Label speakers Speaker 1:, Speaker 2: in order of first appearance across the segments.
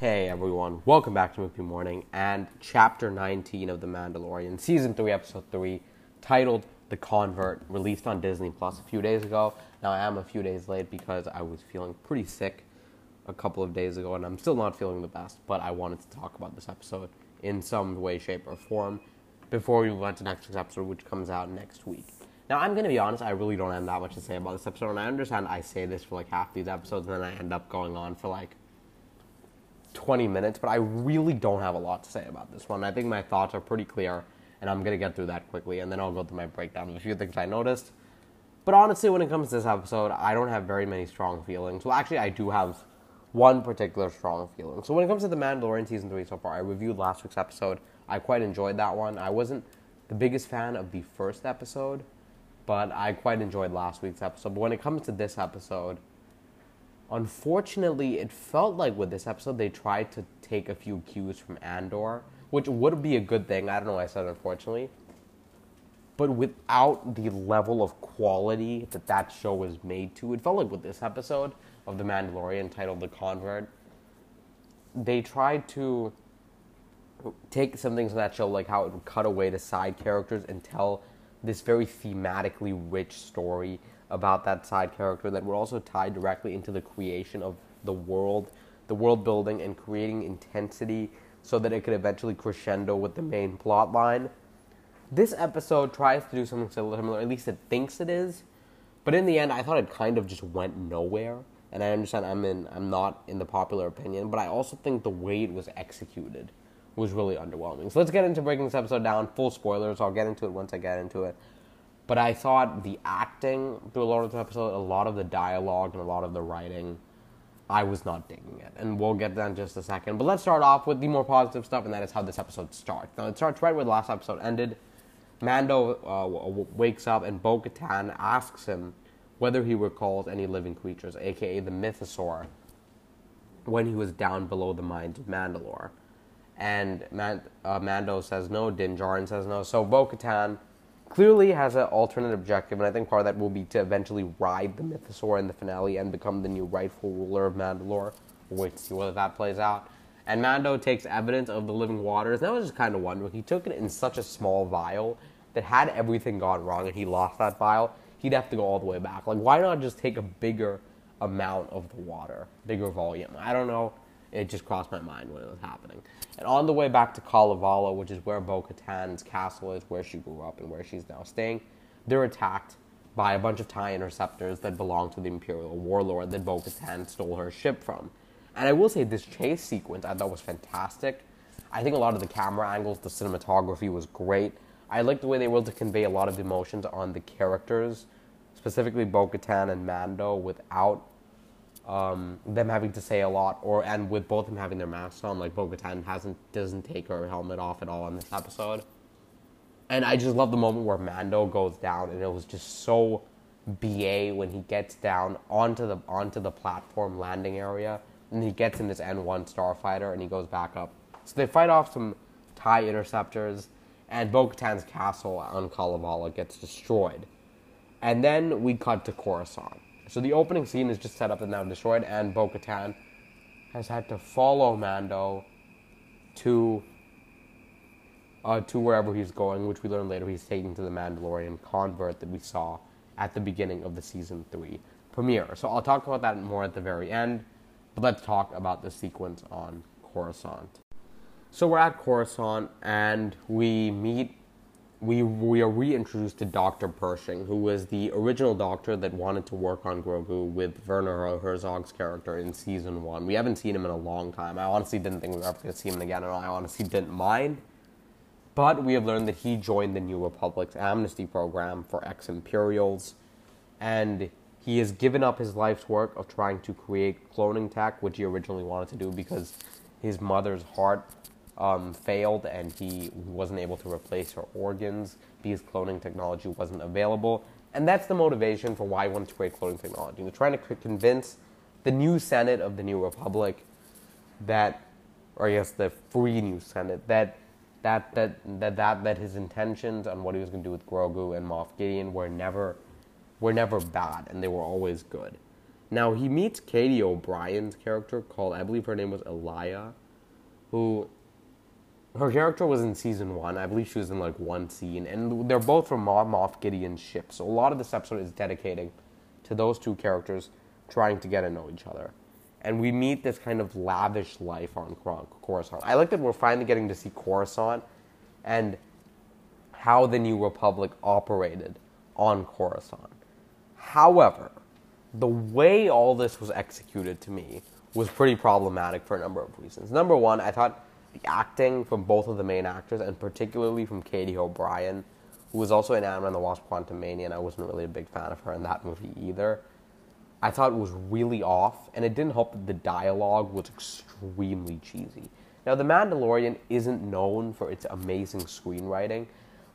Speaker 1: Hey everyone, welcome back to Movie Morning and chapter 19 of The Mandalorian, season 3, episode 3, titled The Convert, released on Disney Plus a few days ago. Now, I am a few days late because I was feeling pretty sick a couple of days ago and I'm still not feeling the best, but I wanted to talk about this episode in some way, shape, or form before we move on to next week's episode, which comes out next week. Now, I'm going to be honest, I really don't have that much to say about this episode, and I understand I say this for like half these episodes and then I end up going on for like 20 minutes, but I really don't have a lot to say about this one. I think my thoughts are pretty clear, and I'm going to get through that quickly, and then I'll go through my breakdown of a few things I noticed. But honestly, when it comes to this episode, I don't have very many strong feelings. Well, actually, I do have one particular strong feeling. So when it comes to The Mandalorian Season 3 so far, I reviewed last week's episode. I quite enjoyed that one. I wasn't the biggest fan of the first episode, but I quite enjoyed last week's episode. But when it comes to this episode, Unfortunately, it felt like with this episode they tried to take a few cues from Andor, which would be a good thing. I don't know why I said unfortunately. But without the level of quality that that show was made to, it felt like with this episode of The Mandalorian titled The Convert, they tried to take some things from that show, like how it would cut away to side characters and tell this very thematically rich story about that side character that were also tied directly into the creation of the world, the world building, and creating intensity so that it could eventually crescendo with the main plot line. This episode tries to do something similar, at least it thinks it is, but in the end, I thought it kind of just went nowhere. And I understand I'm in, I'm not in the popular opinion, but I also think the way it was executed was really underwhelming. So let's get into breaking this episode down. Full spoilers. I'll get into it once I get into it. But I thought the acting through a lot of the episode, a lot of the dialogue, and a lot of the writing, I was not digging it. And we'll get that in just a second. But let's start off with the more positive stuff, and that is how this episode starts. Now, it starts right where the last episode ended. Mando uh, wakes up, and Bo Katan asks him whether he recalls any living creatures, aka the Mythosaur, when he was down below the mines of Mandalore. And Man- uh, Mando says no, Din Djarin says no. So Bo Katan clearly has an alternate objective, and I think part of that will be to eventually ride the Mythosaur in the finale and become the new rightful ruler of Mandalore. We'll wait to see whether that plays out. And Mando takes evidence of the living waters, and I was just kind of wondering. He took it in such a small vial that had everything gone wrong and he lost that vial, he'd have to go all the way back. Like, why not just take a bigger amount of the water, bigger volume? I don't know. It just crossed my mind when it was happening. And on the way back to Kalevala, which is where Bo Katan's castle is, where she grew up and where she's now staying, they're attacked by a bunch of TIE interceptors that belong to the Imperial warlord that Bo Katan stole her ship from. And I will say, this chase sequence I thought was fantastic. I think a lot of the camera angles, the cinematography was great. I liked the way they were able to convey a lot of emotions on the characters, specifically Bo Katan and Mando, without um, them having to say a lot, or and with both of them having their masks on, like Bo-Katan hasn't doesn't take her helmet off at all in this episode. And I just love the moment where Mando goes down, and it was just so ba when he gets down onto the onto the platform landing area, and he gets in this N1 starfighter, and he goes back up. So they fight off some Tie interceptors, and Bo-Katan's castle on Kalevala gets destroyed. And then we cut to Coruscant so the opening scene is just set up and now destroyed, and Bo Katan has had to follow Mando to uh, to wherever he's going, which we learn later he's taking to the Mandalorian convert that we saw at the beginning of the season three premiere. So I'll talk about that more at the very end, but let's talk about the sequence on Coruscant. So we're at Coruscant and we meet we we are reintroduced to Dr. Pershing, who was the original doctor that wanted to work on Grogu with Werner Herzog's character in season one. We haven't seen him in a long time. I honestly didn't think we were ever going to see him again, and I honestly didn't mind. But we have learned that he joined the New Republic's amnesty program for ex Imperials, and he has given up his life's work of trying to create cloning tech, which he originally wanted to do because his mother's heart um, failed and he wasn't able to replace her organs because cloning technology wasn't available. And that's the motivation for why he wanted to create cloning technology. They're trying to convince the new Senate of the New Republic that, or I guess the free new Senate, that that that that that, that his intentions on what he was going to do with Grogu and Moff Gideon were never were never bad and they were always good. Now he meets Katie O'Brien's character called I believe her name was Elia, who her character was in season one. I believe she was in like one scene, and they're both from Moff Gideon's ship. So a lot of this episode is dedicating to those two characters trying to get to know each other. And we meet this kind of lavish life on Coruscant. I like that we're finally getting to see Coruscant and how the New Republic operated on Coruscant. However, the way all this was executed to me was pretty problematic for a number of reasons. Number one, I thought acting from both of the main actors, and particularly from Katie O'Brien, who was also in Ant-Man and the Wasp Quantumania, and I wasn't really a big fan of her in that movie either. I thought it was really off, and it didn't help that the dialogue was extremely cheesy. Now, The Mandalorian isn't known for its amazing screenwriting,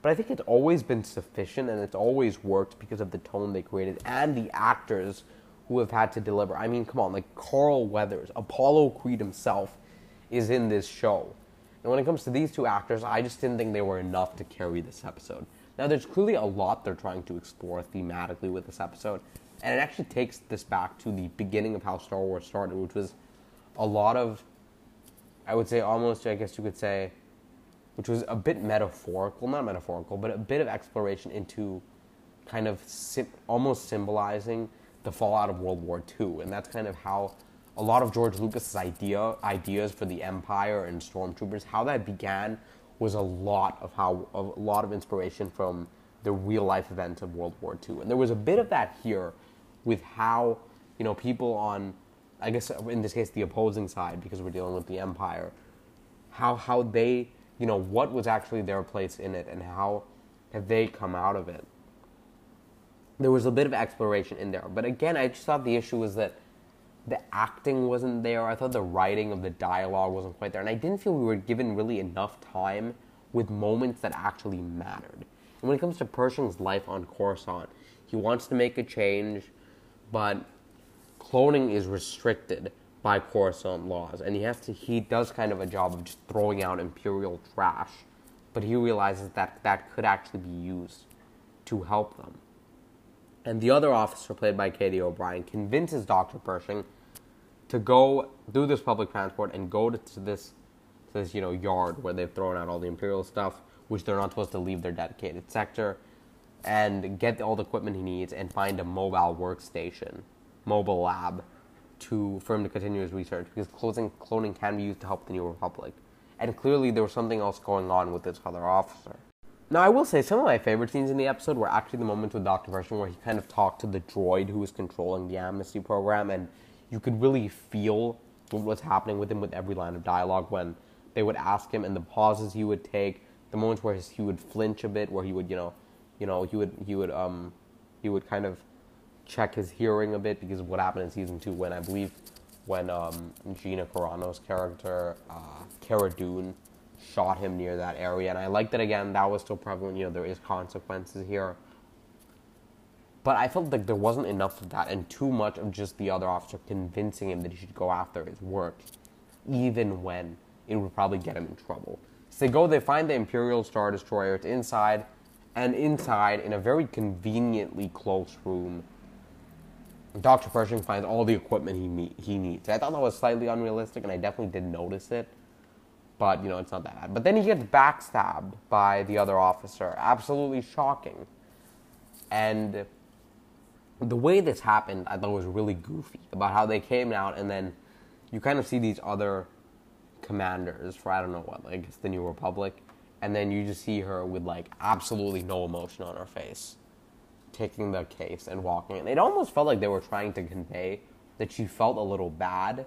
Speaker 1: but I think it's always been sufficient and it's always worked because of the tone they created and the actors who have had to deliver. I mean, come on, like Carl Weathers, Apollo Creed himself is in this show. And when it comes to these two actors, I just didn't think they were enough to carry this episode. Now, there's clearly a lot they're trying to explore thematically with this episode, and it actually takes this back to the beginning of how Star Wars started, which was a lot of, I would say, almost, I guess you could say, which was a bit metaphorical, not metaphorical, but a bit of exploration into kind of sim- almost symbolizing the fallout of World War II, and that's kind of how a lot of George Lucas's idea ideas for the Empire and Stormtroopers, how that began was a lot of how a lot of inspiration from the real life events of World War II, and there was a bit of that here with how you know people on, I guess in this case the opposing side because we're dealing with the Empire, how how they you know, what was actually their place in it and how have they come out of it. There was a bit of exploration in there. But again, I just thought the issue was that the acting wasn't there. I thought the writing of the dialogue wasn't quite there. And I didn't feel we were given really enough time with moments that actually mattered. And when it comes to Pershing's life on Coruscant, he wants to make a change, but cloning is restricted by Coruscant laws, and he has to. He does kind of a job of just throwing out imperial trash, but he realizes that that could actually be used to help them. And the other officer, played by Katie O'Brien, convinces Doctor Pershing to go do this public transport and go to, to this to this you know yard where they've thrown out all the imperial stuff, which they're not supposed to leave their dedicated sector, and get all the equipment he needs and find a mobile workstation, mobile lab to for him to continue his research because cloning, cloning can be used to help the New Republic. And clearly there was something else going on with this other officer. Now, I will say some of my favorite scenes in the episode were actually the moments with Dr. Pershing where he kind of talked to the droid who was controlling the amnesty program, and you could really feel what was happening with him with every line of dialogue when they would ask him and the pauses he would take, the moments where his, he would flinch a bit, where he would, you know, you know, he would, he would, um, he would kind of check his hearing a bit because of what happened in season two when I believe when um, Gina Carano's character uh, Cara Dune shot him near that area, and I like that again. That was still prevalent. You know, there is consequences here, but I felt like there wasn't enough of that, and too much of just the other officer convincing him that he should go after his work, even when it would probably get him in trouble. So they go, they find the Imperial Star Destroyer. It's inside, and inside, in a very conveniently close room, Dr. Pershing finds all the equipment he me- he needs. I thought that was slightly unrealistic, and I definitely did notice it. But you know, it's not that bad. But then he gets backstabbed by the other officer. Absolutely shocking. And the way this happened, I thought was really goofy about how they came out, and then you kind of see these other commanders for I don't know what, like it's the New Republic, and then you just see her with like absolutely no emotion on her face taking the case and walking. And it almost felt like they were trying to convey that she felt a little bad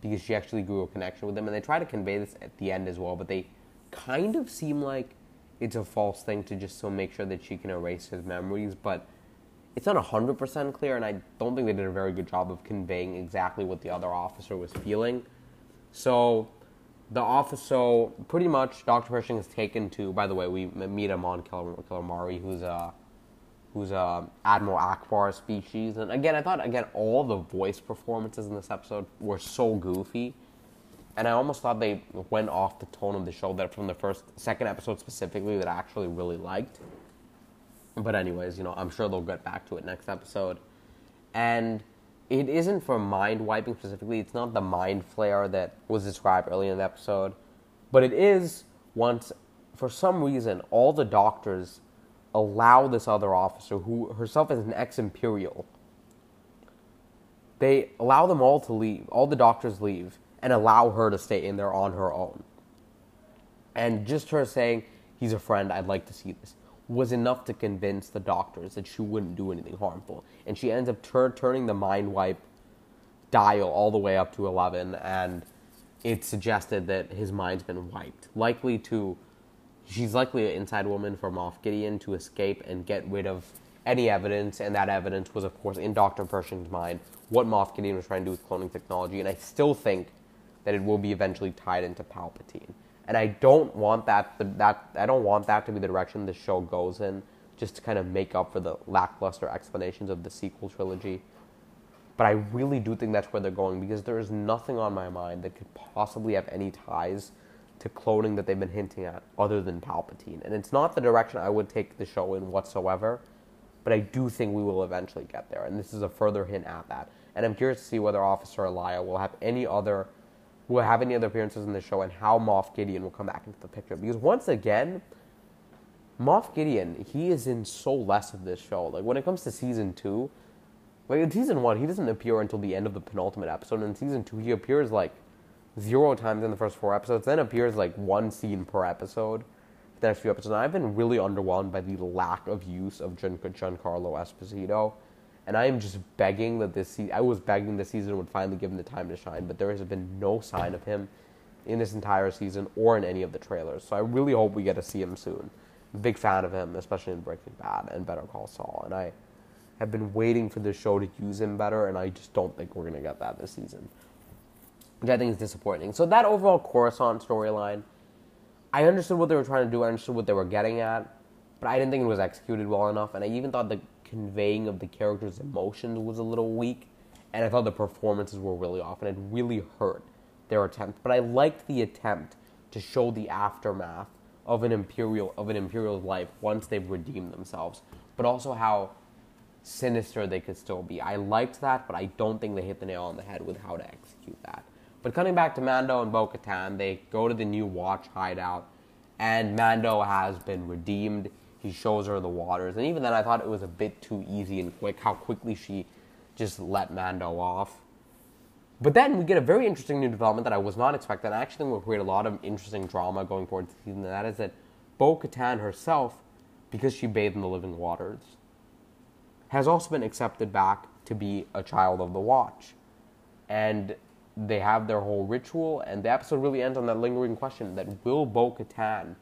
Speaker 1: because she actually grew a connection with him. And they try to convey this at the end as well, but they kind of seem like it's a false thing to just so make sure that she can erase his memories. But it's not 100% clear, and I don't think they did a very good job of conveying exactly what the other officer was feeling. So the officer, so pretty much, Dr. Pershing is taken to, by the way, we meet him on Calamari, who's a. Who's a Admiral Ackbar species. And again, I thought again all the voice performances in this episode were so goofy, and I almost thought they went off the tone of the show that from the first second episode specifically that I actually really liked. But anyways, you know, I'm sure they'll get back to it next episode. And it isn't for mind wiping specifically. It's not the mind flayer that was described earlier in the episode, but it is once, for some reason, all the doctors allow this other officer, who herself is an ex Imperial, they allow them all to leave, all the doctors leave, and allow her to stay in there on her own. And just her saying, he's a friend, I'd like to see this, was enough to convince the doctors that she wouldn't do anything harmful. And she ends up tur- turning the mind wipe dial all the way up to 11, and it suggested that his mind's been wiped. Likely to, she's likely an inside woman for Moff Gideon to escape and get rid of any evidence, and that evidence was, of course, in Dr. Pershing's mind, what Moff Gideon was trying to do with cloning technology. And I still think that it will be eventually tied into Palpatine. And I don't want that to, that I don't want that to be the direction the show goes in, just to kind of make up for the lackluster explanations of the sequel trilogy. But I really do think that's where they're going because there is nothing on my mind that could possibly have any ties to cloning that they've been hinting at other than Palpatine. And it's not the direction I would take the show in whatsoever, but I do think we will eventually get there. And this is a further hint at that. And I'm curious to see whether Officer Elia will have any other will have any other appearances in the show and how Moff Gideon will come back into the picture. Because once again, Moff Gideon, he is in so less of this show. Like when it comes to season two, like in season one, he doesn't appear until the end of the penultimate episode. And in season two, he appears like zero times in the first four episodes, then appears like one scene per episode the next few episodes. And I've been really underwhelmed by the lack of use of Gian- Giancarlo Esposito. And I am just begging that this season, I was begging this season would finally give him the time to shine, but there has been no sign of him in this entire season or in any of the trailers. So I really hope we get to see him soon. Big fan of him, especially in Breaking Bad and Better Call Saul. And I have been waiting for this show to use him better, and I just don't think we're going to get that this season. Which I think is disappointing. So that overall Coruscant storyline, I understood what they were trying to do, I understood what they were getting at, but I didn't think it was executed well enough, and I even thought the conveying of the characters' emotions was a little weak, and I thought the performances were really off, and it really hurt their attempt. But I liked the attempt to show the aftermath of an imperial of an imperial's life once they've redeemed themselves, but also how sinister they could still be. I liked that, but I don't think they hit the nail on the head with how to execute that. But coming back to Mando and Bo Katan, they go to the new watch hideout, and Mando has been redeemed. He shows her the waters, and even then, I thought it was a bit too easy and quick how quickly she just let Mando off. But then we get a very interesting new development that I was not expecting. I actually think will create a lot of interesting drama going forward the season, and that is that Bo Katan herself, because she bathed in the living waters, has also been accepted back to be a child of the Watch. And they have their whole ritual, and the episode really ends on that lingering question that will Bo Katan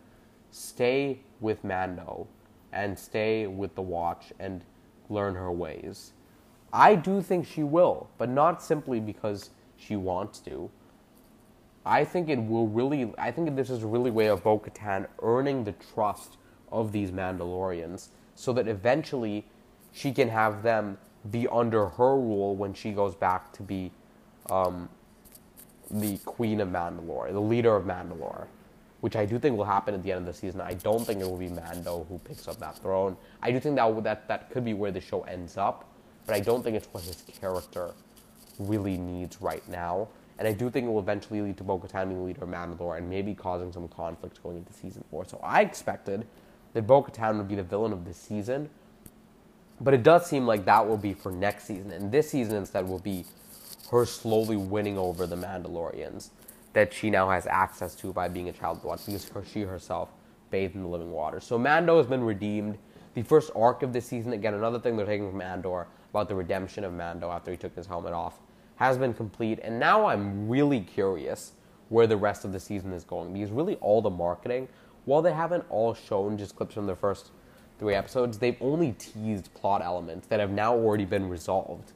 Speaker 1: stay with Mando and stay with the Watch and learn her ways? I do think she will, but not simply because she wants to. I think it will really. I think this is really way of Bo Katan earning the trust of these Mandalorians, so that eventually she can have them be under her rule when she goes back to be um, the Queen of Mandalore, the leader of Mandalore, which I do think will happen at the end of the season. I don't think it will be Mando who picks up that throne. I do think that that that could be where the show ends up, but I don't think it's what his character really needs right now. And I do think it will eventually lead to Bo-Katan being the leader of Mandalore and maybe causing some conflict going into season four. So I expected that Bo-Katan would be the villain of this season, but it does seem like that will be for next season. And this season instead will be her slowly winning over the Mandalorians that she now has access to by being a child of the Watch because her, she herself bathed in the living water. So Mando has been redeemed. The first arc of this season, again, another thing they're taking from Andor about the redemption of Mando after he took his helmet off, has been complete. And now I'm really curious where the rest of the season is going because really all the marketing, while they haven't all shown just clips from the first three episodes, they've only teased plot elements that have now already been resolved.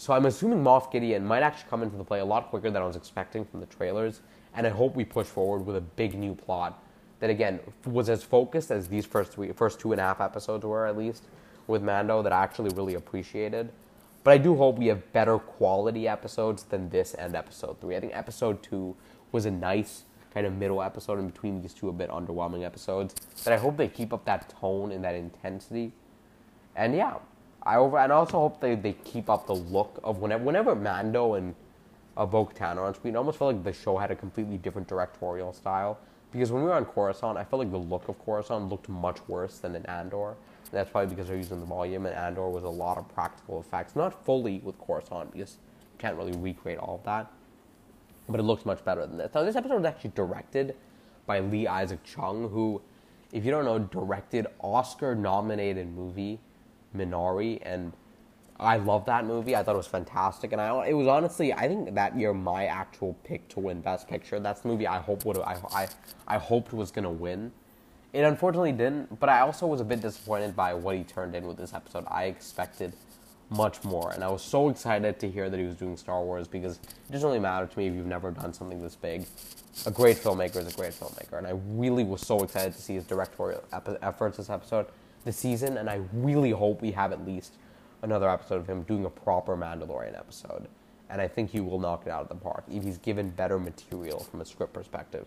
Speaker 1: So I'm assuming Moff Gideon might actually come into the play a lot quicker than I was expecting from the trailers, and I hope we push forward with a big new plot that again was as focused as these first three, first two and a half episodes were at least with Mando that I actually really appreciated. But I do hope we have better quality episodes than this and episode three. I think episode two was a nice kind of middle episode in between these two a bit underwhelming episodes. But I hope they keep up that tone and that intensity. And yeah, I over and I also hope they, they keep up the look of whenever whenever Mando and uh, Bo-Katan are on screen. I almost felt like the show had a completely different directorial style because when we were on Coruscant, I felt like the look of Coruscant looked much worse than in Andor. And that's probably because they're using the volume, and Andor was a lot of practical effects, not fully with Coruscant because you can't really recreate all of that, but it looks much better than this. Now this episode was actually directed by Lee Isaac Chung, who, if you don't know, directed Oscar-nominated movie Minari, and I love that movie. I thought it was fantastic, and I it was honestly I think that year my actual pick to win Best Picture. That's the movie I hope would I I I hoped was gonna win. It unfortunately didn't, but I also was a bit disappointed by what he turned in with this episode. I expected much more, and I was so excited to hear that he was doing Star Wars because it doesn't really matter to me if you've never done something this big. A great filmmaker is a great filmmaker, and I really was so excited to see his directorial efforts this episode the season, and I really hope we have at least another episode of him doing a proper Mandalorian episode. And I think he will knock it out of the park if he's given better material from a script perspective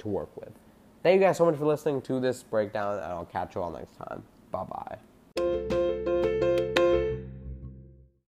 Speaker 1: to work with. Thank you guys so much for listening to this breakdown, and I'll catch you all next time. Bye bye.